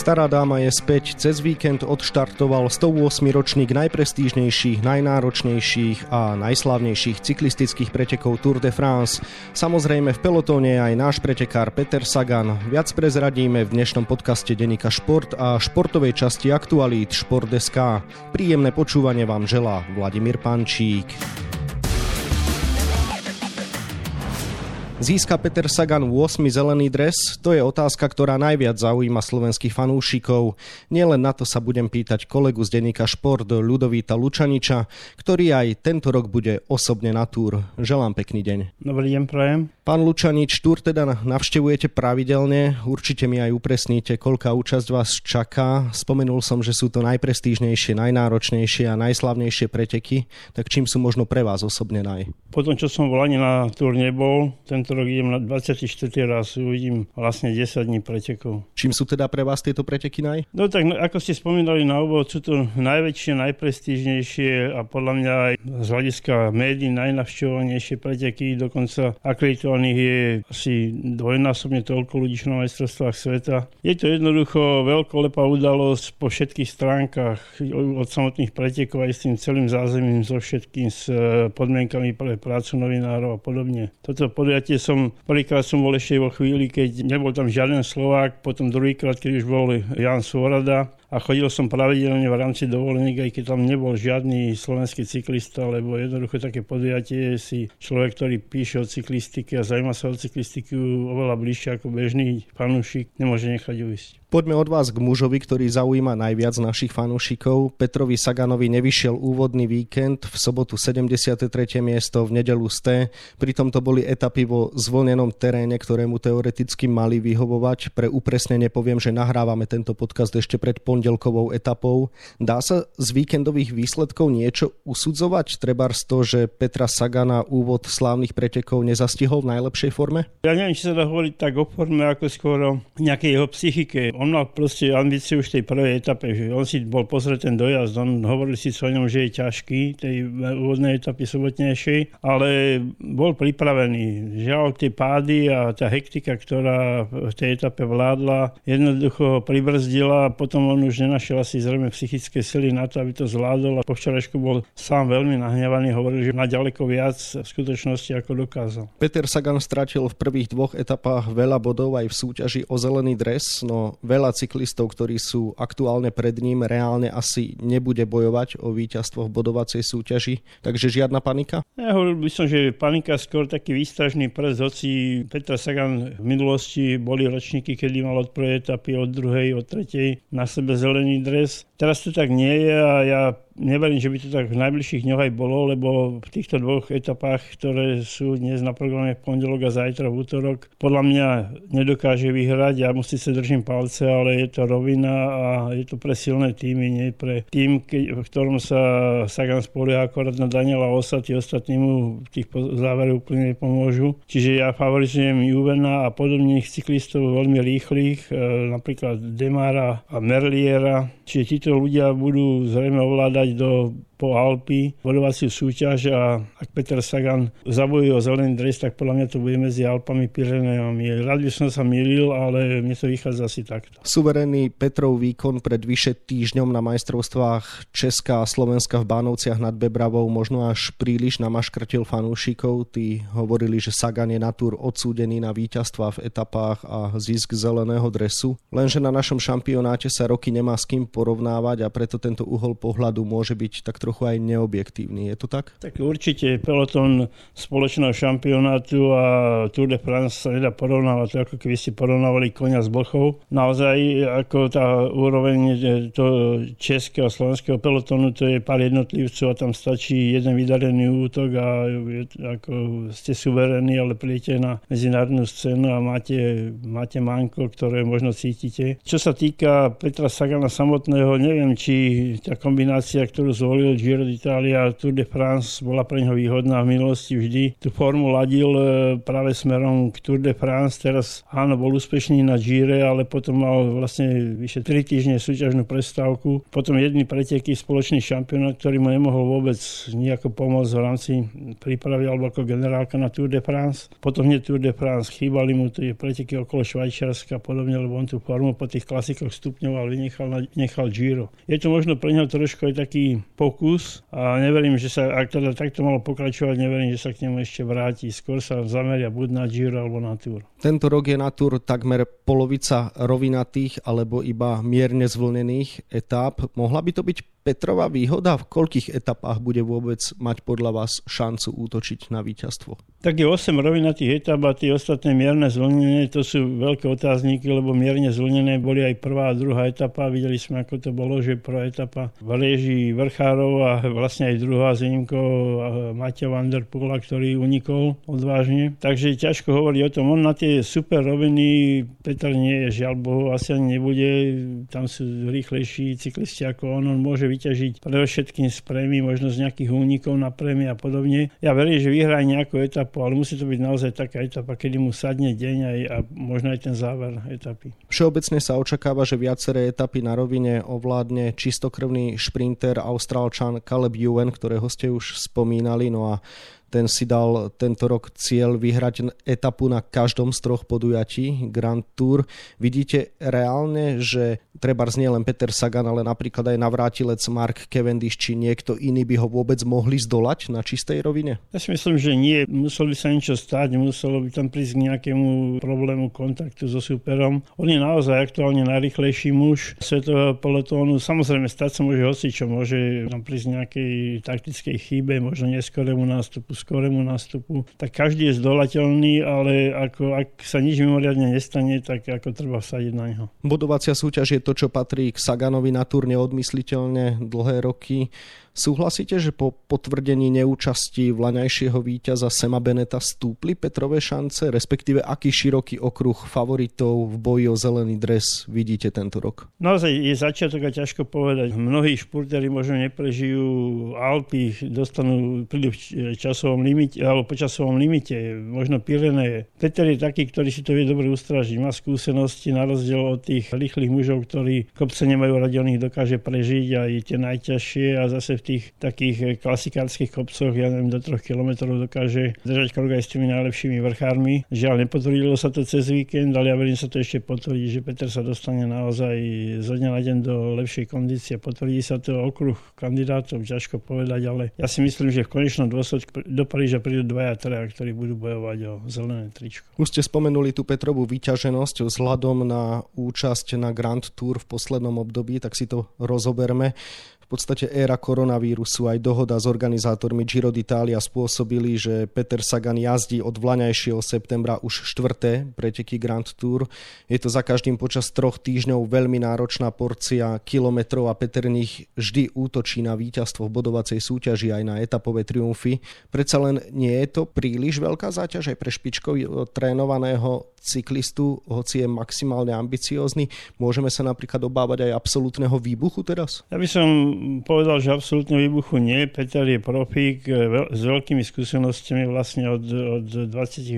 Stará dáma je späť. Cez víkend odštartoval 108. ročník najprestížnejších, najnáročnejších a najslavnejších cyklistických pretekov Tour de France. Samozrejme v pelotóne aj náš pretekár Peter Sagan. Viac prezradíme v dnešnom podcaste Denika Šport a športovej časti aktualít Šport.sk. Príjemné počúvanie vám želá Vladimír Pančík. Získa Peter Sagan 8. zelený dres? To je otázka, ktorá najviac zaujíma slovenských fanúšikov. Nielen na to sa budem pýtať kolegu z denníka Šport Ľudovíta Lučaniča, ktorý aj tento rok bude osobne na túr. Želám pekný deň. Dobrý deň, prajem. Pán Lučanič, túr teda navštevujete pravidelne. Určite mi aj upresníte, koľká účasť vás čaká. Spomenul som, že sú to najprestížnejšie, najnáročnejšie a najslavnejšie preteky. Tak čím sú možno pre vás osobne naj? Po tom, čo som v Lani na túr nebol, tento tento rok idem na 24. raz, uvidím vlastne 10 dní pretekov. Čím sú teda pre vás tieto preteky naj? No tak no, ako ste spomínali na úvod, sú to najväčšie, najprestížnejšie a podľa mňa aj z hľadiska médií najnavštevovanejšie preteky, dokonca akreditovaných je asi dvojnásobne toľko ľudí na majstrovstvách sveta. Je to jednoducho veľkolepá udalosť po všetkých stránkach, od samotných pretekov aj s tým celým zázemím, so všetkým, s podmienkami pre prácu novinárov a podobne. Toto podujatie som, prvýkrát som bol ešte vo chvíli, keď nebol tam žiaden Slovák, potom druhýkrát, keď už bol Jan Svorada, a chodil som pravidelne v rámci dovoleniek, aj keď tam nebol žiadny slovenský cyklista, lebo jednoducho také podujatie si človek, ktorý píše o cyklistike a zaujíma sa o cyklistiku oveľa bližšie ako bežný fanúšik, nemôže nechať ujsť. Poďme od vás k mužovi, ktorý zaujíma najviac našich fanúšikov. Petrovi Saganovi nevyšiel úvodný víkend, v sobotu 73. miesto, v nedelu sté. Pritom to boli etapy vo zvolnenom teréne, ktorému teoreticky mali vyhovovať. Pre upresnenie poviem, že nahrávame tento podcast ešte pred pondelkovou etapou. Dá sa z víkendových výsledkov niečo usudzovať? Treba z to, že Petra Sagana úvod slávnych pretekov nezastihol v najlepšej forme? Ja neviem, či sa dá hovoriť tak o forme, ako skôr o nejakej jeho psychike on mal proste ambíciu už tej prvej etape, že on si bol pozrieť ten dojazd, on hovoril si o ňom, že je ťažký, tej úvodnej etapy sobotnejšej, ale bol pripravený. Žiaľ, tie pády a tá hektika, ktorá v tej etape vládla, jednoducho pribrzdila a potom on už nenašiel asi zrejme psychické sily na to, aby to zvládol a po včerajšku bol sám veľmi nahnevaný, hovoril, že má ďaleko viac v skutočnosti, ako dokázal. Peter Sagan stratil v prvých dvoch etapách veľa bodov aj v súťaži o zelený dres, no veľa cyklistov, ktorí sú aktuálne pred ním, reálne asi nebude bojovať o víťazstvo v bodovacej súťaži, takže žiadna panika? Ja hovoril by som, že panika skôr taký výstražný prst, hoci Petra Sagan v minulosti boli ročníky, kedy mal od prvej etapy, od druhej, od tretej na sebe zelený dres. Teraz to tak nie je a ja neverím, že by to tak v najbližších dňoch aj bolo, lebo v týchto dvoch etapách, ktoré sú dnes na programe v pondelok a zajtra v útorok, podľa mňa nedokáže vyhrať. Ja mu síce držím palce, ale je to rovina a je to pre silné týmy, nie pre tým, v ktorom sa Sagan spolieha akorát na Daniela Osa, tí ostatní mu v tých záverov úplne nepomôžu. Čiže ja favorizujem Juvena a podobných cyklistov veľmi rýchlych, e, napríklad Demara a Merliera. Čiže títo ľudia budú zrejme ovládať do po Alpy bodovaciu súťaž a ak Peter Sagan zabojuje o zelený dres, tak podľa mňa to bude medzi Alpami Pyreneami. Rád by som sa milil, ale mne to vychádza asi takto. Suverénny Petrov výkon pred vyše týždňom na majstrovstvách Česka a Slovenska v Bánovciach nad Bebravou možno až príliš namaškrtil fanúšikov. Tí hovorili, že Sagan je na túr odsúdený na víťazstva v etapách a zisk zeleného dresu. Lenže na našom šampionáte sa roky nemá s kým porovnávať a preto tento uhol pohľadu môže byť tak trochu aj neobjektívny. Je to tak? Tak určite peloton spoločného šampionátu a Tour de France sa nedá porovnávať, ako keby ste porovnávali konia s blchou. Naozaj ako tá úroveň to českého slovenského pelotonu, to je pár jednotlivcov a tam stačí jeden vydarený útok a ako ste suverení, ale príjete na medzinárodnú scénu a máte, máte manko, ktoré možno cítite. Čo sa týka Petra Sagana samotného, neviem, či tá kombinácia, ktorú zvolil Giro d'Italia, Tour de France bola pre neho výhodná v minulosti vždy. Tu formu ladil e, práve smerom k Tour de France. Teraz áno, bol úspešný na Gire, ale potom mal vlastne vyše 3 týždne súťažnú prestávku. Potom jedný preteky spoločný šampionát, ktorý mu nemohol vôbec nejako pomôcť v rámci prípravy alebo ako generálka na Tour de France. Potom hneď Tour de France chýbali mu tie preteky okolo Švajčiarska a podobne, lebo on tú formu po tých klasikoch stupňoval, vynechal, nechal Giro. Je to možno pre neho trošku aj taký pokus a neverím, že sa, ak teda takto malo pokračovať, neverím, že sa k nemu ešte vráti. Skôr sa zameria buď na Giro alebo na Tour. Tento rok je na Tour takmer polovica rovinatých alebo iba mierne zvlnených etáp. Mohla by to byť Petrova výhoda? V koľkých etapách bude vôbec mať podľa vás šancu útočiť na víťazstvo? Tak je 8 rovinatých etap a tie ostatné mierne zvlnené, to sú veľké otázniky, lebo mierne zvlnené boli aj prvá a druhá etapa. Videli sme, ako to bolo, že prvá etapa v režii vrchárov a vlastne aj druhá s výnimkou Maťa Vanderpoola, ktorý unikol odvážne. Takže ťažko hovoriť o tom. On na tie super roviny, Petr nie je, žiaľ Bohu, asi ani nebude. Tam sú rýchlejší cyklisti ako on. On môže vyťažiť predovšetkým z prémy, možno z nejakých únikov na prémy a podobne. Ja verím, že vyhrá nejakú etapu, ale musí to byť naozaj taká etapa, kedy mu sadne deň aj, a možno aj ten záver etapy. Všeobecne sa očakáva, že viaceré etapy na rovine ovládne čistokrvný šprinter Austrálčan Caleb Ewan, ktorého ste už spomínali. No a ten si dal tento rok cieľ vyhrať etapu na každom z troch podujatí Grand Tour. Vidíte reálne, že treba nie len Peter Sagan, ale napríklad aj navrátilec Mark Cavendish, či niekto iný by ho vôbec mohli zdolať na čistej rovine? Ja si myslím, že nie. Muselo by sa niečo stať, muselo by tam prísť k nejakému problému kontaktu so superom. On je naozaj aktuálne najrychlejší muž svetového pelotónu. Samozrejme, stať sa môže hocičo, môže tam prísť nejakej taktickej chybe, možno neskorému nástupu skorému nástupu, tak každý je zdolateľný, ale ako, ak sa nič mimoriadne nestane, tak ako treba vsadiť na neho. Bodovacia súťaž je to, čo patrí k Saganovi na turne odmysliteľne dlhé roky. Súhlasíte, že po potvrdení neúčasti vlaňajšieho víťaza Sema Beneta stúpli Petrové šance, respektíve aký široký okruh favoritov v boji o zelený dres vidíte tento rok? Naozaj je začiatok a ťažko povedať. Mnohí športéri možno neprežijú Alpy, dostanú, prídu v časovom limite, alebo po časovom limite, možno Pireneje. Peter je taký, ktorý si to vie dobre ustražiť. Má skúsenosti na rozdiel od tých rýchlych mužov, ktorí kopce nemajú radi, on ich dokáže prežiť aj tie najťažšie a zase v tých takých eh, klasikárskych kopcoch, ja neviem, do troch kilometrov dokáže držať krok aj s tými najlepšími vrchármi. Žiaľ, nepotvrdilo sa to cez víkend, ale ja verím, sa to ešte potvrdí, že Peter sa dostane naozaj zo dňa na deň do lepšej kondície. Potvrdí sa to okruh kandidátov, ťažko povedať, ale ja si myslím, že v konečnom dôsledku do Paríža prídu dvaja, traja, ktorí budú bojovať o zelené tričko. Už ste spomenuli tú Petrovú vyťaženosť vzhľadom na účasť na Grand Tour v poslednom období, tak si to rozoberme podstate éra koronavírusu aj dohoda s organizátormi Giro d'Italia spôsobili, že Peter Sagan jazdí od vlaňajšieho septembra už štvrté preteky Grand Tour. Je to za každým počas troch týždňov veľmi náročná porcia kilometrov a Peter nich vždy útočí na víťazstvo v bodovacej súťaži aj na etapové triumfy. Predsa len nie je to príliš veľká záťaž aj pre špičkov trénovaného cyklistu, hoci je maximálne ambiciózny. Môžeme sa napríklad obávať aj absolútneho výbuchu teraz? Ja by som povedal, že absolútne výbuchu nie. Peter je profík e, s veľkými skúsenostiami vlastne od, od 20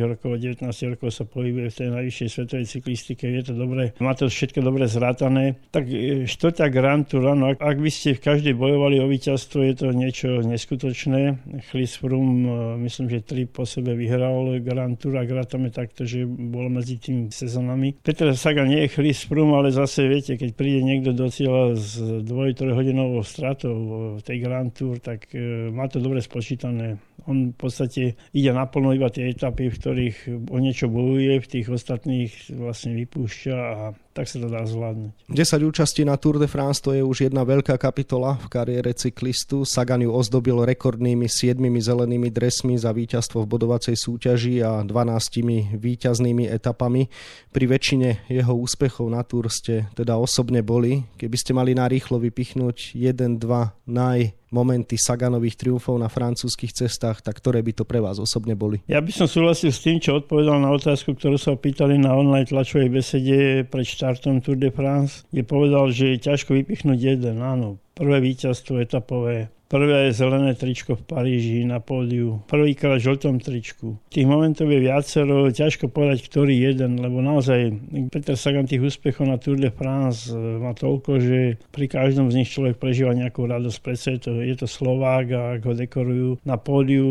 rokov, 19 rokov sa pohybuje v tej najvyššej svetovej cyklistike. Je to dobré, má to všetko dobre zrátané. Tak e, štvrtá Grand Tour, áno, ak, ak by ste v každej bojovali o víťazstvo, je to niečo neskutočné. Chris Froome, e, myslím, že tri po sebe vyhral Grand Tour a grátame takto, že bol medzi tými sezónami. Peter Sagan nie je Chris Froome, ale zase viete, keď príde niekto do cieľa s 2-3 hodinovou stratou v tej Grand Tour, tak e, má to dobre spočítané. On v podstate ide naplno iba tie etapy, v ktorých o niečo bojuje, v tých ostatných vlastne vypúšťa a tak sa to dá zvládnuť. 10 účastí na Tour de France to je už jedna veľká kapitola v kariére cyklistu. Sagan ju ozdobil rekordnými 7 zelenými dresmi za víťazstvo v bodovacej súťaži a 12 víťaznými etapami. Pri väčšine jeho úspechov na Tour ste teda osobne boli. Keby ste mali narýchlo vypichnúť 1-2 naj momenty Saganových triumfov na francúzskych cestách, tak ktoré by to pre vás osobne boli? Ja by som súhlasil s tým, čo odpovedal na otázku, ktorú sa opýtali na online tlačovej besede pred štartom Tour de France, kde povedal, že je ťažko vypichnúť jeden. Áno, prvé víťazstvo etapové prvé zelené tričko v Paríži na pódiu, prvýkrát v žltom tričku. Tých momentov je viacero, ťažko povedať, ktorý jeden, lebo naozaj Peter Sagan tých úspechov na Tour de France e, má toľko, že pri každom z nich človek prežíva nejakú radosť. Predsa je to, je to Slovák a ho dekorujú na pódiu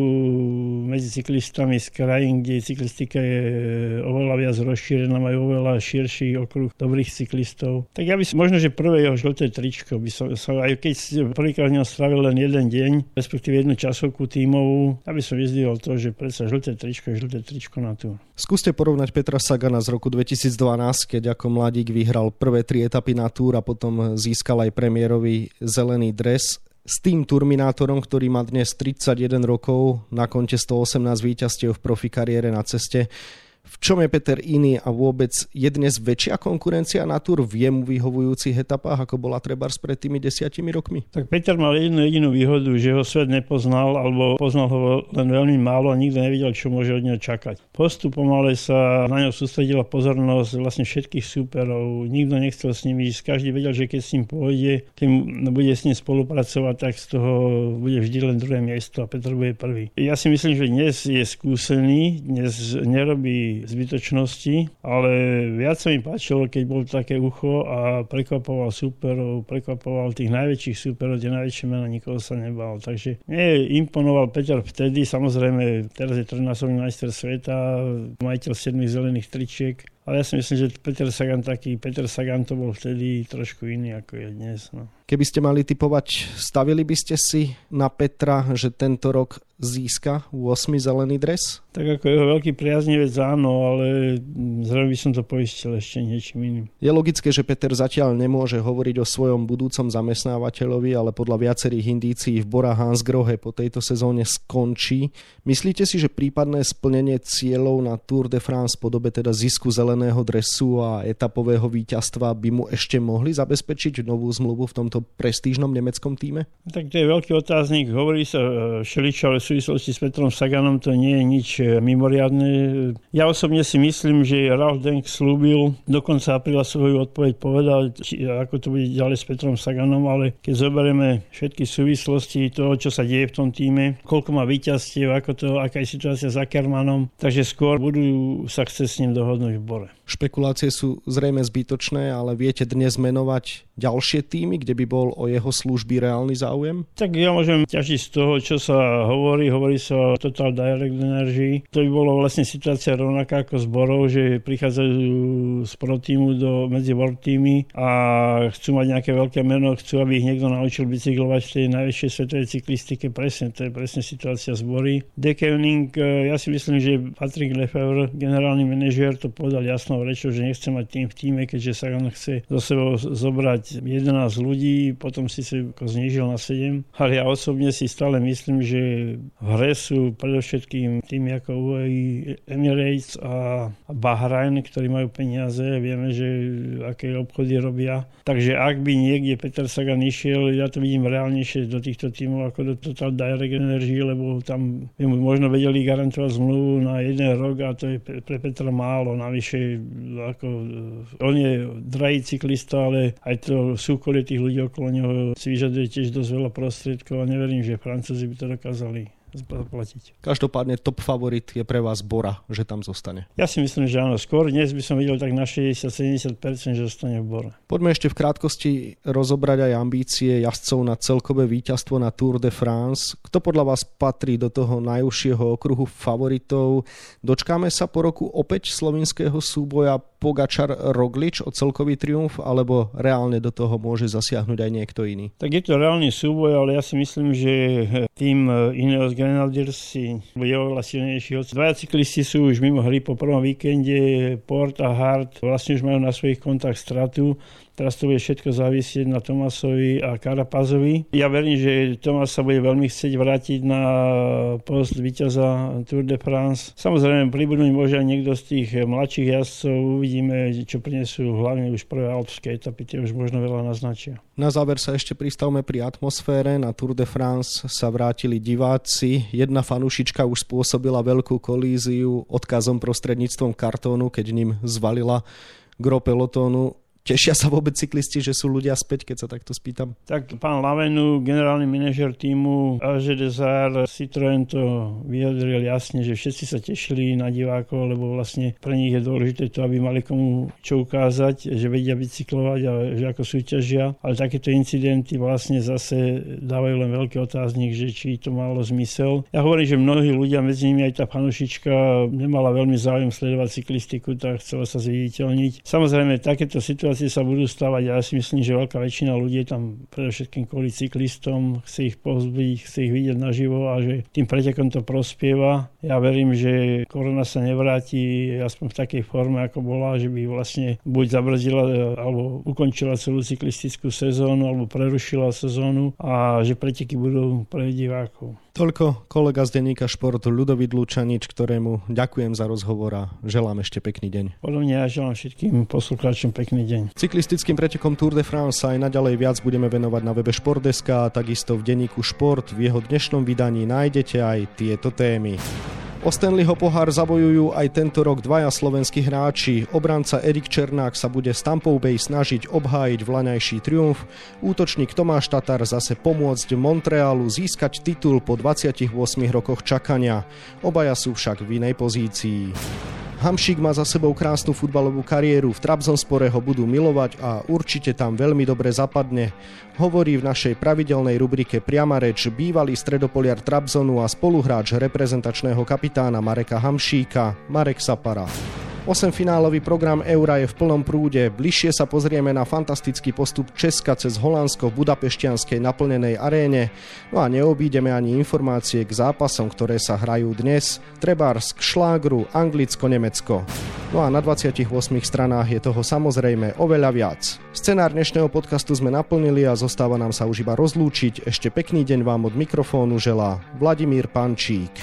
medzi cyklistami z krajín, kde cyklistika je oveľa viac rozšírená, majú oveľa širší okruh dobrých cyklistov. Tak ja by som možno, že prvé jeho žlté tričko by som, som aj keď prvýkrát ňom stravil len jeden deň, respektíve jednu časovku tímovú, aby som vyzdvihol to, že predsa žlté tričko je žlté tričko na tú. Skúste porovnať Petra Sagana z roku 2012, keď ako mladík vyhral prvé tri etapy na túr a potom získal aj premiérový zelený dres s tým Turminátorom, ktorý má dnes 31 rokov, na konte 118 víťazstiev v profi kariére na ceste. V čom je Peter iný a vôbec je dnes väčšia konkurencia na túr v jemu vyhovujúcich etapách, ako bola Trebars pred tými desiatimi rokmi? Tak Peter mal jednu jedinú výhodu, že ho svet nepoznal, alebo poznal ho len veľmi málo a nikto nevedel, čo môže od neho čakať. Postupom ale sa na ňo sústredila pozornosť vlastne všetkých súperov. Nikto nechcel s ním ísť, každý vedel, že keď s ním pôjde, keď bude s ním spolupracovať, tak z toho bude vždy len druhé miesto a Peter bude prvý. Ja si myslím, že dnes je skúsený, dnes nerobí zbytočnosti, ale viac sa mi páčilo, keď bol také ucho a prekvapoval superov, prekvapoval tých najväčších superov, tie najväčšie mena, nikoho sa nebal. Takže nie imponoval Peťar vtedy, samozrejme teraz je trojnásobný majster sveta, majiteľ 7 zelených tričiek, ale ja si myslím, že Peter Sagan taký, Peter Sagan to bol vtedy trošku iný ako je dnes. No. Keby ste mali typovať, stavili by ste si na Petra, že tento rok získa 8 zelený dres? Tak ako jeho veľký priaznivec áno, ale zrejme by som to poistil ešte niečím iným. Je logické, že Peter zatiaľ nemôže hovoriť o svojom budúcom zamestnávateľovi, ale podľa viacerých indícií v Bora Hansgrohe po tejto sezóne skončí. Myslíte si, že prípadné splnenie cieľov na Tour de France podobe teda zisku zeleného dresu a etapového víťazstva by mu ešte mohli zabezpečiť novú zmluvu v tomto prestížnom nemeckom týme? Tak to je veľký otáznik. Hovorí sa e, šeličo, ale v súvislosti s Petrom Saganom to nie je nič mimoriadne. Ja osobne si myslím, že Ralf Denk slúbil, do konca apríla svoju odpoveď povedal, či, ako to bude ďalej s Petrom Saganom, ale keď zoberieme všetky súvislosti toho, čo sa deje v tom týme, koľko má víťazstiev, ako to, aká je situácia s Ackermanom, takže skôr budú sa chcieť s ním dohodnúť v bore. Špekulácie sú zrejme zbytočné, ale viete dnes menovať ďalšie týmy, kde by bol o jeho služby reálny záujem? Tak ja môžem ťažiť z toho, čo sa hovorí. Hovorí sa o Total Direct Energy. To by bolo vlastne situácia rovnaká ako zborov, že prichádzajú z pro týmu do medzi world týmy a chcú mať nejaké veľké meno, chcú, aby ich niekto naučil bicyklovať v tej najväčšej svetovej cyklistike. Presne, to je presne situácia zbory. Dekeuning, ja si myslím, že Patrick Lefebvre, generálny manažér, to povedal jasno rečou, že nechce mať tým v týme, keďže sa on chce zo sebou zobrať 11 ľudí, potom si sa znížil na 7. Ale ja osobne si stále myslím, že v hre sú predovšetkým tým ako UAE Emirates a Bahrain, ktorí majú peniaze, vieme, že aké obchody robia. Takže ak by niekde Peter Sagan išiel, ja to vidím reálnejšie do týchto tímov ako do Total Direct Energy, lebo tam by mu možno vedeli garantovať zmluvu na jeden rok a to je pre Petra málo. Navyše ako, eh, on je drahý cyklista, ale aj to súkolie tých ľudí okolo neho si vyžaduje tiež dosť veľa prostriedkov a neverím, že Francúzi by to dokázali zaplatiť. Každopádne top favorit je pre vás Bora, že tam zostane. Ja si myslím, že áno. Skôr dnes by som videl tak na 60-70%, že zostane v Bore. Poďme ešte v krátkosti rozobrať aj ambície jazdcov na celkové víťazstvo na Tour de France. Kto podľa vás patrí do toho najúžšieho okruhu favoritov? Dočkáme sa po roku opäť slovinského súboja Pogačar Roglič o celkový triumf, alebo reálne do toho môže zasiahnuť aj niekto iný? Tak je to reálny súboj, ale ja si myslím, že tým Ineos Grenadiers si bude oveľa silnejší. Dvaja cyklisti sú už mimo hry po prvom víkende, Port a Hart vlastne už majú na svojich kontách stratu, Teraz to bude všetko závisieť na Tomasovi a Karapazovi. Ja verím, že Tomas sa bude veľmi chcieť vrátiť na post víťaza Tour de France. Samozrejme, pribudnúť môže aj niekto z tých mladších jazdcov. Uvidíme, čo prinesú hlavne už prvé alpské etapy, tie už možno veľa naznačia. Na záver sa ešte pristavme pri atmosfére. Na Tour de France sa vrátili diváci. Jedna fanúšička už spôsobila veľkú kolíziu odkazom prostredníctvom kartónu, keď ním zvalila gro pelotónu Tešia sa vôbec cyklisti, že sú ľudia späť, keď sa takto spýtam? Tak pán Lavenu, generálny manažer týmu AG Desar Citroën to vyjadril jasne, že všetci sa tešili na divákov, lebo vlastne pre nich je dôležité to, aby mali komu čo ukázať, že vedia bicyklovať a že ako súťažia. Ale takéto incidenty vlastne zase dávajú len veľký otáznik, že či to malo zmysel. Ja hovorím, že mnohí ľudia, medzi nimi aj tá panušička, nemala veľmi záujem sledovať cyklistiku, tak chcela sa zviditeľniť. Samozrejme, takéto situácie situácie sa budú stávať a ja si myslím, že veľká väčšina ľudí je tam predovšetkým kvôli cyklistom, chce ich pozbyť, chce ich vidieť naživo a že tým pretekom to prospieva. Ja verím, že korona sa nevráti aspoň v takej forme, ako bola, že by vlastne buď zabrzdila alebo ukončila celú cyklistickú sezónu alebo prerušila sezónu a že preteky budú pre divákov. Toľko kolega z denníka športu Ľudovit Lučanič, ktorému ďakujem za rozhovor a želám ešte pekný deň. Podobne ja želám všetkým poslucháčom pekný deň. Cyklistickým pretekom Tour de France sa aj naďalej viac budeme venovať na webe Športdeska a takisto v denníku Šport. V jeho dnešnom vydaní nájdete aj tieto témy. O Stanleyho pohár zabojujú aj tento rok dvaja slovenskí hráči. Obranca Erik Černák sa bude s Tampou Bay snažiť obhájiť vlaňajší triumf. Útočník Tomáš Tatar zase pomôcť Montrealu získať titul po 28 rokoch čakania. Obaja sú však v inej pozícii. Hamšík má za sebou krásnu futbalovú kariéru, v Trabzonspore ho budú milovať a určite tam veľmi dobre zapadne. Hovorí v našej pravidelnej rubrike Priama reč bývalý stredopoliar Trabzonu a spoluhráč reprezentačného kapitána Mareka Hamšíka, Marek Sapara. Osemfinálový program Eura je v plnom prúde. Bližšie sa pozrieme na fantastický postup Česka cez Holandsko v budapešťanskej naplnenej aréne. No a neobídeme ani informácie k zápasom, ktoré sa hrajú dnes. Trebárs k šlágru Anglicko-Nemecko. No a na 28 stranách je toho samozrejme oveľa viac. Scenár dnešného podcastu sme naplnili a zostáva nám sa už iba rozlúčiť. Ešte pekný deň vám od mikrofónu želá Vladimír Pančík.